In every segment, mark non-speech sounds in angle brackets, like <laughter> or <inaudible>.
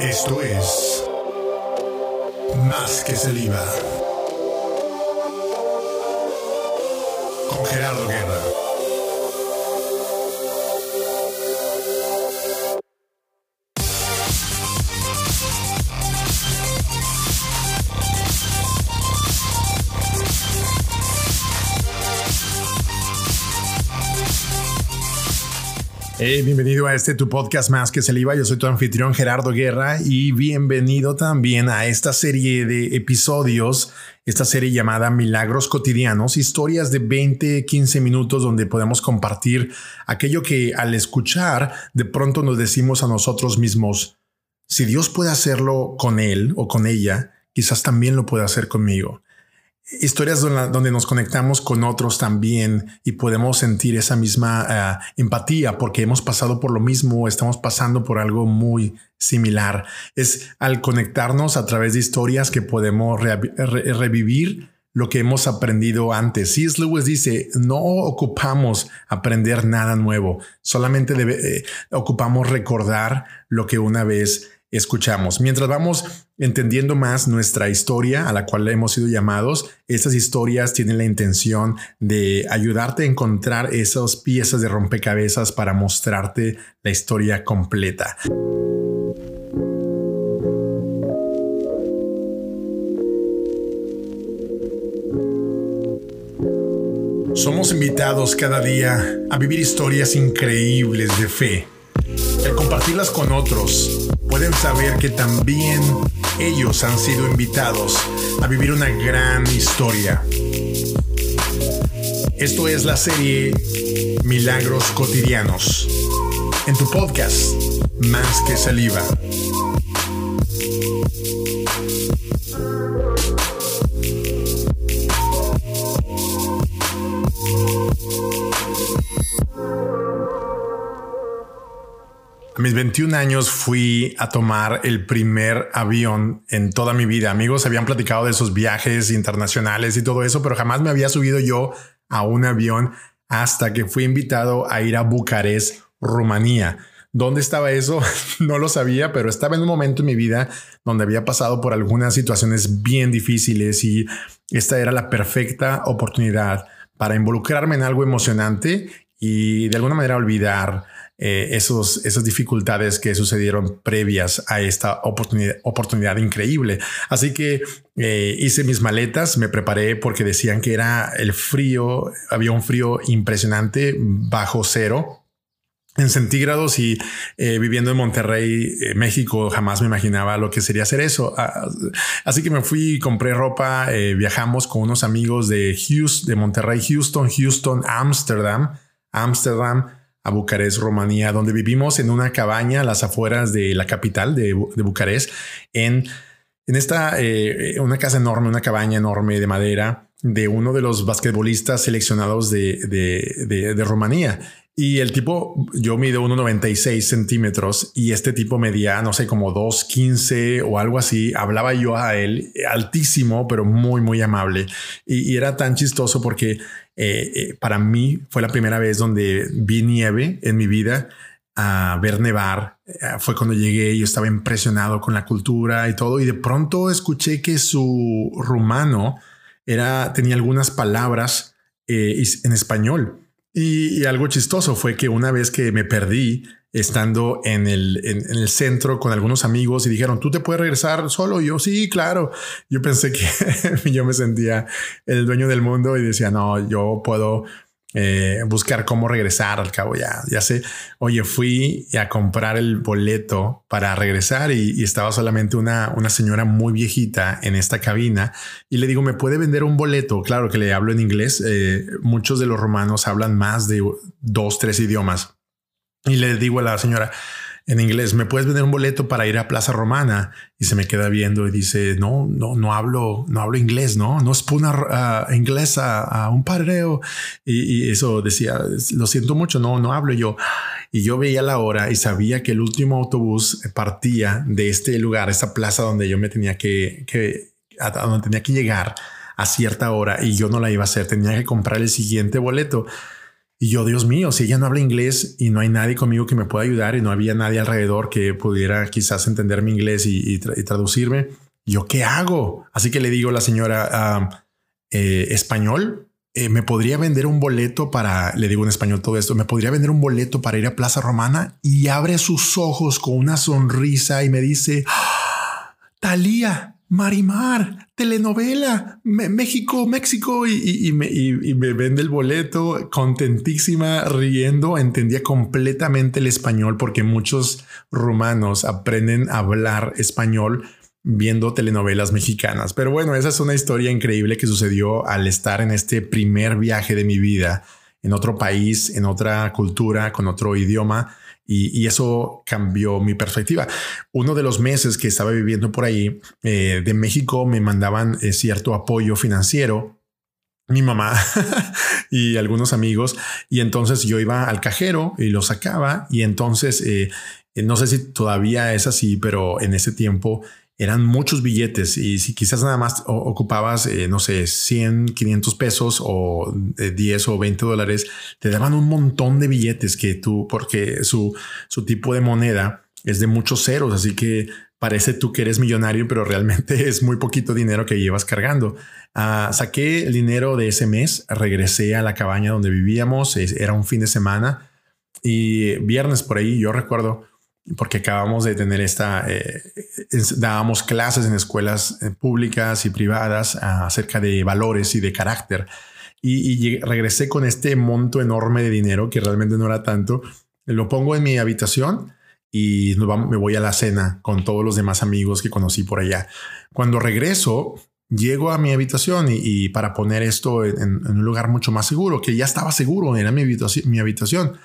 Esto es Más que saliva. Con Gerardo Guerra. Bienvenido a este tu podcast más que saliva. Yo soy tu anfitrión Gerardo Guerra y bienvenido también a esta serie de episodios, esta serie llamada Milagros Cotidianos, historias de 20, 15 minutos donde podemos compartir aquello que al escuchar de pronto nos decimos a nosotros mismos, si Dios puede hacerlo con él o con ella, quizás también lo puede hacer conmigo historias donde nos conectamos con otros también y podemos sentir esa misma eh, empatía porque hemos pasado por lo mismo, estamos pasando por algo muy similar. Es al conectarnos a través de historias que podemos revivir lo que hemos aprendido antes. C.S. Lewis dice, no ocupamos aprender nada nuevo, solamente eh, ocupamos recordar lo que una vez escuchamos. Mientras vamos entendiendo más nuestra historia a la cual hemos sido llamados, estas historias tienen la intención de ayudarte a encontrar esas piezas de rompecabezas para mostrarte la historia completa. Somos invitados cada día a vivir historias increíbles de fe. Al compartirlas con otros, pueden saber que también ellos han sido invitados a vivir una gran historia. Esto es la serie Milagros Cotidianos. En tu podcast, Más que Saliva. A mis 21 años fui a tomar el primer avión en toda mi vida. Amigos habían platicado de esos viajes internacionales y todo eso, pero jamás me había subido yo a un avión hasta que fui invitado a ir a Bucarest, Rumanía. ¿Dónde estaba eso? <laughs> No lo sabía, pero estaba en un momento en mi vida donde había pasado por algunas situaciones bien difíciles y esta era la perfecta oportunidad para involucrarme en algo emocionante y de alguna manera olvidar eh, esos, esas dificultades que sucedieron previas a esta oportunidad, oportunidad increíble. Así que eh, hice mis maletas, me preparé porque decían que era el frío, había un frío impresionante bajo cero, en centígrados y eh, viviendo en Monterrey, México, jamás me imaginaba lo que sería hacer eso. Ah, así que me fui, compré ropa, viajamos con unos amigos de Houston, de Monterrey, Houston, Houston, Amsterdam, Amsterdam a Bucarest, Rumanía, donde vivimos en una cabaña a las afueras de la capital de, Bucarest, en, en esta, eh, una casa enorme, una cabaña enorme de madera de uno de los basquetbolistas seleccionados de, de, de, Rumanía. Y el tipo, yo mido 1,96 centímetros y este tipo medía, no sé, como 2,15 o algo así. Hablaba yo a él, altísimo, pero muy, muy amable. Y era tan chistoso porque eh, eh, para mí fue la primera vez donde vi nieve en mi vida a ver nevar. Eh, fue cuando llegué, yo estaba impresionado con la cultura y todo, y de pronto escuché que su rumano era, tenía algunas palabras en español. y, algo chistoso fue que una vez que me perdí, estando en el, en, el centro con algunos amigos y dijeron, ¿tú te puedes regresar solo? Yo, sí, claro. Yo pensé que <laughs> yo me sentía el dueño del mundo y decía, no, yo puedo eh, buscar cómo regresar al cabo. Ya, ya sé. Oye, fui a comprar el boleto para regresar y, estaba solamente una, una señora muy viejita en esta cabina y le digo, ¿me puede vender un boleto? Claro que le hablo en inglés. Eh, muchos de los romanos hablan más de dos, tres idiomas. Y le digo a la señora en inglés, ¿me puedes vender un boleto para ir a Plaza Romana? Y se me queda viendo y dice, no, no, no hablo, no hablo inglés, no, no es una inglés a, un pareo. Y, eso decía, lo siento mucho, no, no hablo yo. Y yo veía la hora y sabía que el último autobús partía de este lugar, esta plaza donde yo me tenía que, que a donde tenía que llegar a cierta hora y yo no la iba a hacer, tenía que comprar el siguiente boleto. Y yo, Dios mío, si ella no habla inglés y no hay nadie conmigo que me pueda ayudar y no había nadie alrededor que pudiera quizás entender mi inglés y, traducirme, ¿yo qué hago? Así que le digo a la señora ah, eh, español, eh, ¿me podría vender un boleto para, le digo en español todo esto, ¿me podría vender un boleto para ir a Plaza Romana? Y abre sus ojos con una sonrisa y me dice, ¡Ah! Talía, Marimar, telenovela, México, México, y, me, vende el boleto, contentísima, riendo, entendía completamente el español porque muchos rumanos aprenden a hablar español viendo telenovelas mexicanas. Pero bueno, esa es una historia increíble que sucedió al estar en este primer viaje de mi vida en otro país, en otra cultura, con otro idioma y, eso cambió mi perspectiva. Uno de los meses que estaba viviendo por ahí eh, de México me mandaban eh, cierto apoyo financiero mi mamá <laughs> y algunos amigos y entonces yo iba al cajero y lo sacaba y entonces eh, no sé si todavía es así, pero en ese tiempo eran muchos billetes y si quizás nada más ocupabas, eh, no sé, 100, 500 pesos o 10 eh, o 20 dólares, te daban un montón de billetes que tú, porque su, su tipo de moneda es de muchos ceros, así que parece tú que eres millonario, pero realmente <laughs> es muy poquito dinero que llevas cargando. Ah, saqué el dinero de ese mes, regresé a la cabaña donde vivíamos, era un fin de semana y viernes por ahí, yo recuerdo, porque acabamos de tener esta, eh, dábamos clases en escuelas eh, públicas y privadas acerca de valores y de carácter. Y, regresé con este monto enorme de dinero que realmente no era tanto. Lo pongo en mi habitación y me voy a la cena con todos los demás amigos que conocí por allá. Cuando regreso, llego a mi habitación y, para poner esto en, un lugar mucho más seguro, que ya estaba seguro, era mi mi habitación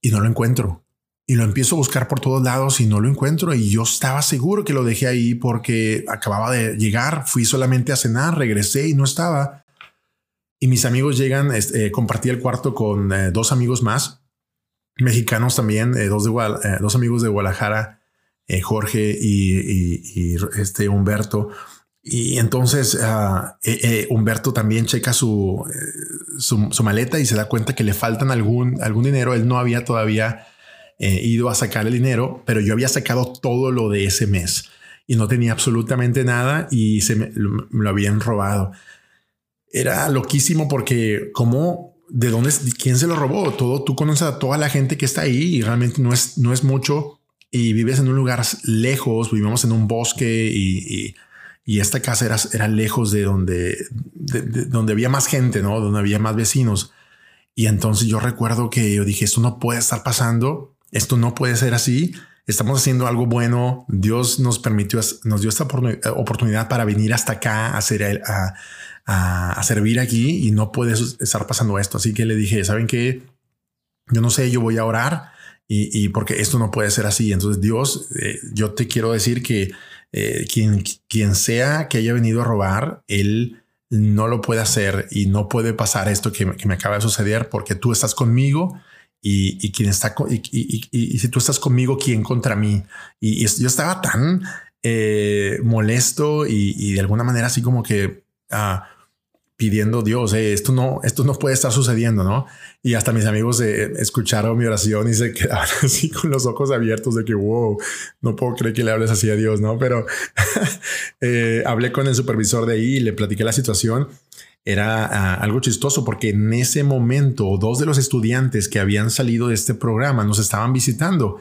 y no lo encuentro y lo empiezo a buscar por todos lados y no lo encuentro. Y yo estaba seguro que lo dejé ahí porque acababa de llegar, fui solamente a cenar, regresé y no estaba. Y mis amigos llegan, eh, compartí el cuarto con eh, dos amigos más, mexicanos también, eh, dos, de dos amigos de Guadalajara, Jorge y, este Humberto. Y entonces ah, Humberto también checa su, su, su, maleta y se da cuenta que le faltan algún, algún dinero. Él no había todavía eh, ido a sacar el dinero, pero yo había sacado todo lo de ese mes y no tenía absolutamente nada y se me, lo habían robado. Era loquísimo porque como de dónde, quién se lo robó. Todo tú conoces a toda la gente que está ahí y realmente no es, no es mucho y vives en un lugar lejos. Vivimos en un bosque y, y, esta casa era, era lejos de donde, donde había más gente, no donde había más vecinos. Y entonces yo recuerdo que yo dije, esto no puede estar pasando esto no puede ser así. Estamos haciendo algo bueno. Dios nos permitió, nos dio esta oportunidad para venir hasta acá a, servir aquí y no puede estar pasando esto. Así que le dije, ¿saben qué? Yo no sé, yo voy a orar y, porque esto no puede ser así. Entonces Dios, eh, yo te quiero decir que eh, quien, quien sea que haya venido a robar, él no lo puede hacer y no puede pasar esto que me acaba de suceder porque tú estás conmigo y, quien está y, y, si tú estás conmigo, quién contra mí. Y, yo estaba tan eh, molesto y, de alguna manera así como que ah, pidiendo Dios, eh, esto no, esto no puede estar sucediendo, no? Y hasta mis amigos eh, escucharon mi oración y se <laughs> quedaron así con los ojos abiertos de que wow, no puedo creer que le hables así a Dios, no? Pero <laughs> hablé con el supervisor de ahí y le platiqué la situación era ah, algo chistoso porque en ese momento dos de los estudiantes que habían salido de este programa nos estaban visitando.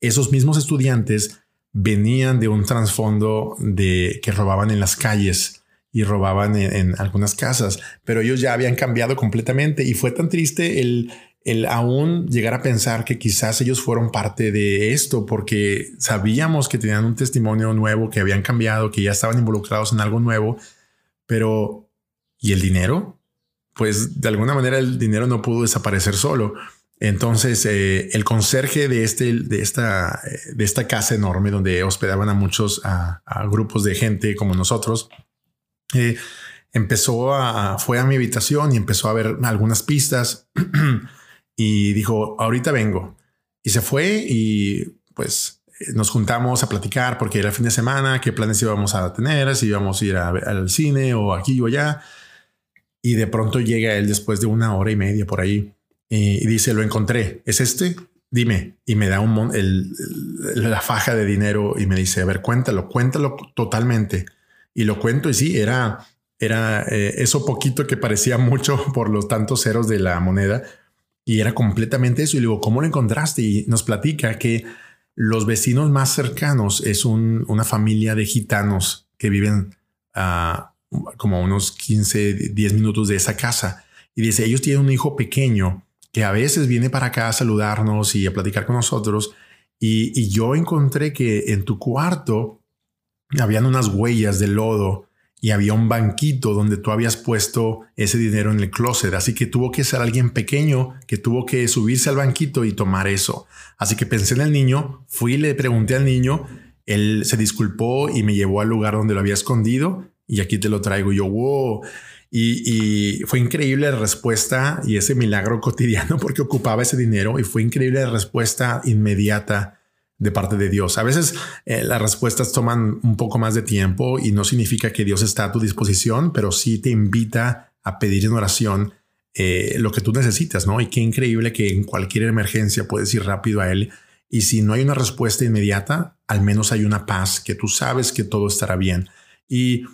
Esos mismos estudiantes venían de un trasfondo de que robaban en las calles y robaban en, algunas casas, pero ellos ya habían cambiado completamente y fue tan triste el, el aún llegar a pensar que quizás ellos fueron parte de esto porque sabíamos que tenían un testimonio nuevo, que habían cambiado, que ya estaban involucrados en algo nuevo, pero ¿Y el dinero? Pues de alguna manera el dinero no pudo desaparecer solo. Entonces, eh, el conserje de, este, de, esta, de esta casa enorme donde hospedaban a muchos, a, grupos de gente como nosotros, eh, empezó a, fue a mi habitación y empezó a ver algunas pistas <clears throat> y dijo, ahorita vengo. Y se fue y pues nos juntamos a platicar porque era el fin de semana, qué planes íbamos a tener, si íbamos a ir al cine o aquí o allá. Y de pronto llega él después de una hora y media por ahí y, dice, lo encontré, ¿es este? Dime, y me da un la faja de dinero y me dice, a ver, cuéntalo, cuéntalo totalmente. Y lo cuento y sí, era, era eh, eso poquito que parecía mucho <laughs> por los tantos ceros de la moneda y era completamente eso. Y le digo, ¿cómo lo encontraste? Y nos platica que los vecinos más cercanos es una familia de gitanos que viven a como unos 15, 10 minutos de esa casa. Y dice, ellos tienen un hijo pequeño que a veces viene para acá a saludarnos y a platicar con nosotros. Y, y yo encontré que en tu cuarto habían unas huellas de lodo y había un banquito donde tú habías puesto ese dinero en el closet. Así que tuvo que ser alguien pequeño que tuvo que subirse al banquito y tomar eso. Así que pensé en el niño, fui y le pregunté al niño, él se disculpó y me llevó al lugar donde lo había escondido y aquí te lo traigo. yo, wow. Y, y, fue increíble la respuesta y ese milagro <laughs> cotidiano porque ocupaba ese dinero y fue increíble la respuesta inmediata de parte de Dios. A veces eh, las respuestas toman un poco más de tiempo y no significa que Dios está a tu disposición, pero sí te invita a pedir en oración eh, lo que tú necesitas, ¿no? Y qué increíble que en cualquier emergencia puedes ir rápido a Él. Y si no hay una respuesta inmediata, al menos hay una paz, que tú sabes que todo estará bien. Y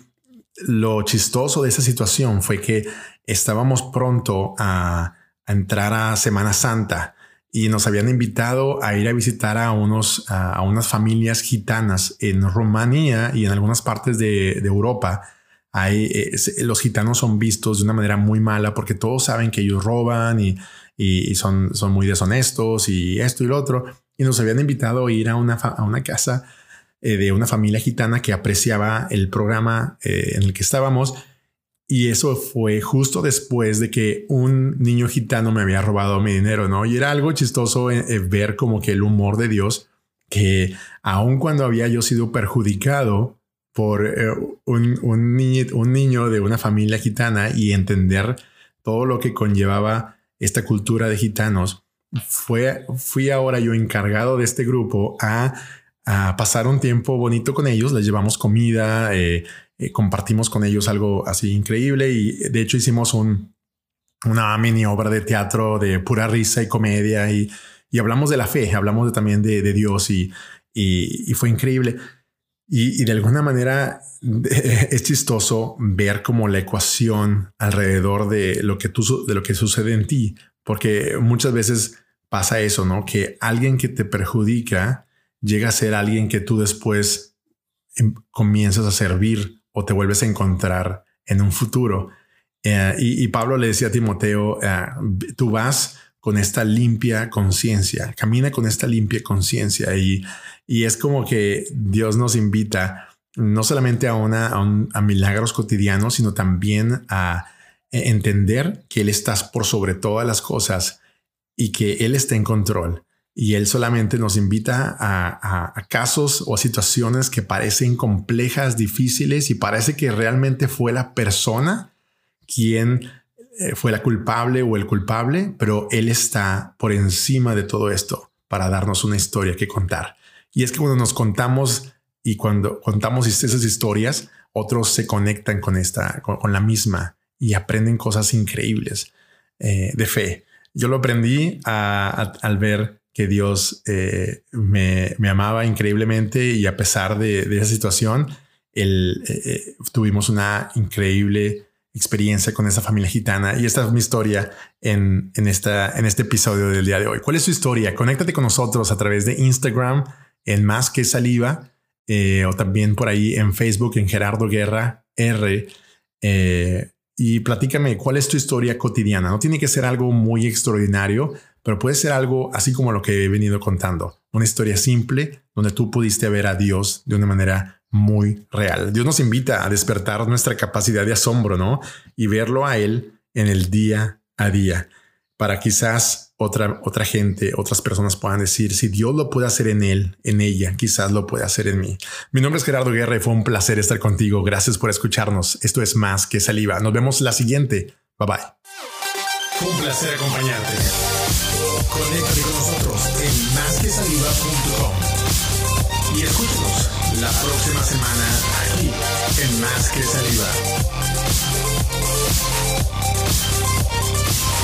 lo chistoso de esa situación fue que estábamos pronto a, a entrar a Semana Santa y nos habían invitado a ir a visitar a unos a, unas familias gitanas en Rumanía y en algunas partes de, Europa. Hay, los gitanos son vistos de una manera muy mala porque todos saben que ellos roban y, y, son, son muy deshonestos y esto y lo otro. Y nos habían invitado a ir a una, a una casa eh, de una familia gitana que apreciaba el programa eh, en el que estábamos y eso fue justo después de que un niño gitano me había robado mi dinero, ¿no? Y era algo chistoso eh, eh, ver como que el humor de Dios, que aun cuando había yo sido perjudicado por eh, un, un, niño, de una familia gitana y entender todo lo que conllevaba esta cultura de gitanos, fue, fui ahora yo encargado de este grupo a, a pasar un tiempo bonito con ellos, les llevamos comida, eh, eh, compartimos con ellos algo así increíble y de hecho hicimos un, una mini obra de teatro de pura risa y comedia y, y hablamos de la fe, hablamos también de, de Dios y, y, fue increíble. Y, y, de alguna manera <laughs> es chistoso ver como la ecuación alrededor de lo que tú, de lo que sucede en ti, porque muchas veces pasa eso, ¿no? Que alguien que te perjudica llega a ser alguien que tú después em, comienzas a servir o te vuelves a encontrar en un futuro. Eh, y, Pablo le decía a Timoteo, eh, tú vas con esta limpia conciencia, camina con esta limpia conciencia y, y es como que Dios nos invita no solamente a, una, a, milagros cotidianos, sino también a entender que Él está por sobre todas las cosas y que Él está en control y él solamente nos invita a, casos o a situaciones que parecen complejas, difíciles y parece que realmente fue la persona quien eh, fue la culpable o el culpable, pero él está por encima de todo esto para darnos una historia que contar. Y es que cuando nos contamos y cuando contamos esas historias, otros se conectan con esta, con, la misma y aprenden cosas increíbles eh, de fe. Yo lo aprendí al ver que Dios eh, me, amaba increíblemente y a pesar de, esa situación, eh, eh, tuvimos una increíble experiencia con esa familia gitana y esta es mi historia en, esta, en este episodio del día de hoy. ¿Cuál es su historia? Conéctate con nosotros a través de Instagram en Más que Saliva o también por ahí en Facebook en Gerardo Guerra R y platícame cuál es tu historia cotidiana. No tiene que ser algo muy extraordinario, pero puede ser algo así como lo que he venido contando. Una historia simple donde tú pudiste ver a Dios de una manera muy real. Dios nos invita a despertar nuestra capacidad de asombro, ¿no? Y verlo a Él en el día a día para quizás otra, otra gente, otras personas puedan decir, si Dios lo puede hacer en él, en ella, quizás lo puede hacer en mí. Mi nombre es Gerardo Guerra fue un placer estar contigo. Gracias por escucharnos. Esto es Más que Saliva. Nos vemos la siguiente. Bye bye. Un placer acompañarte. Conecta con nosotros en másquesaliva.com y escúchanos la próxima semana aquí en Más que Saliva.